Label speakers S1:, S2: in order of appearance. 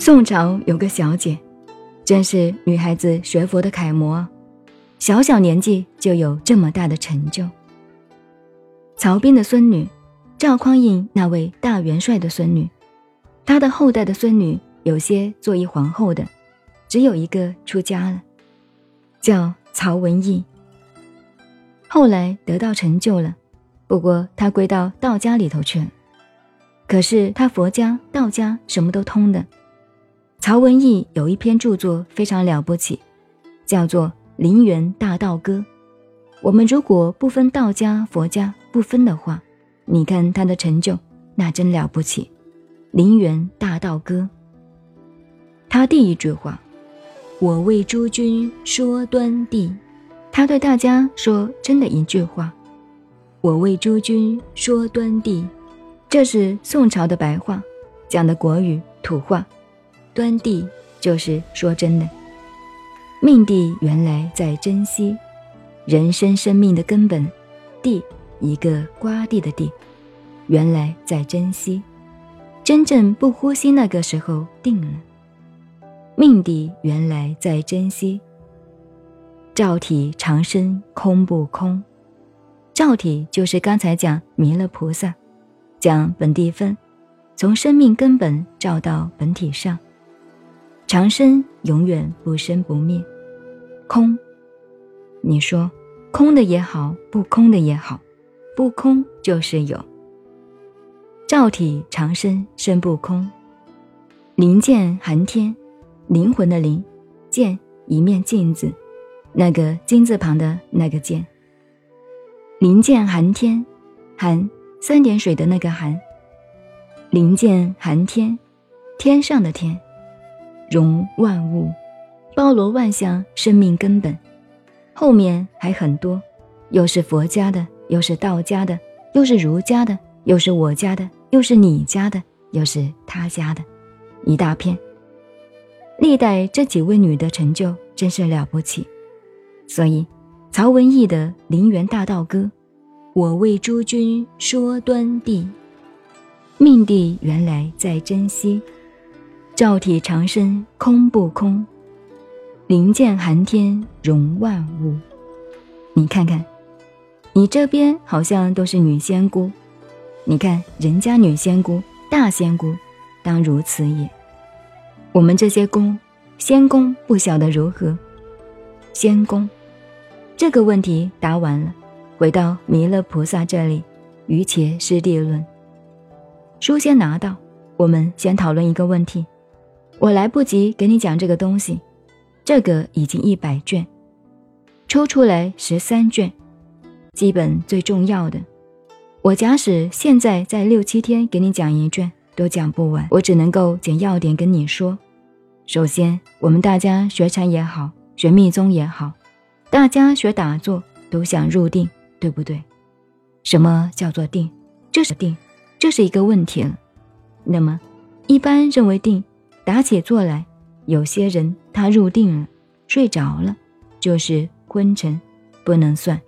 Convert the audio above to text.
S1: 宋朝有个小姐，真是女孩子学佛的楷模，小小年纪就有这么大的成就。曹彬的孙女，赵匡胤那位大元帅的孙女，他的后代的孙女有些做一皇后的，只有一个出家了，叫曹文义。后来得到成就了，不过他归到道家里头去了。可是他佛家、道家什么都通的。曹文义有一篇著作非常了不起，叫做《陵园大道歌》。我们如果不分道家、佛家不分的话，你看他的成就，那真了不起。《陵园大道歌》，他第一句话：“我为诸君说端地。”他对大家说：“真的一句话，我为诸君说端地，这是宋朝的白话，讲的国语土话。端地就是说真的，命地原来在珍惜，人生生命的根本，地一个瓜地的地，原来在珍惜，真正不呼吸那个时候定了，命地原来在珍惜。”照体长生空不空？照体就是刚才讲弥勒菩萨，讲本地分，从生命根本照到本体上。长生永远不生不灭。空，你说空的也好，不空的也好，不空就是有。照体长生生不空。灵见寒天，灵魂的灵，见一面镜子。那个金字旁的那个剑，灵剑寒天，寒三点水的那个寒，灵剑寒天，天上的天，容万物，包罗万象，生命根本。后面还很多，又是佛家的，又是道家的，又是儒家的，又是我家的，又是你家的，又是他家的，一大片。历代这几位女的成就真是了不起。所以，曹文义的《陵园大道歌》，我为诸君说端地，命地原来在珍惜，照体长身空不空，灵见寒天容万物。你看看，你这边好像都是女仙姑，你看人家女仙姑、大仙姑，当如此也。我们这些宫，仙宫不晓得如何，仙宫。这个问题答完了，回到弥勒菩萨这里，于且师地论。书先拿到，我们先讨论一个问题。我来不及给你讲这个东西，这个已经一百卷，抽出来十三卷，基本最重要的。我假使现在在六七天给你讲一卷，都讲不完。我只能够捡要点跟你说。首先，我们大家学禅也好，学密宗也好。大家学打坐都想入定，对不对？什么叫做定？这是定，这是一个问题了。那么，一般认为定，打起坐来，有些人他入定了，睡着了，就是昏沉，不能算。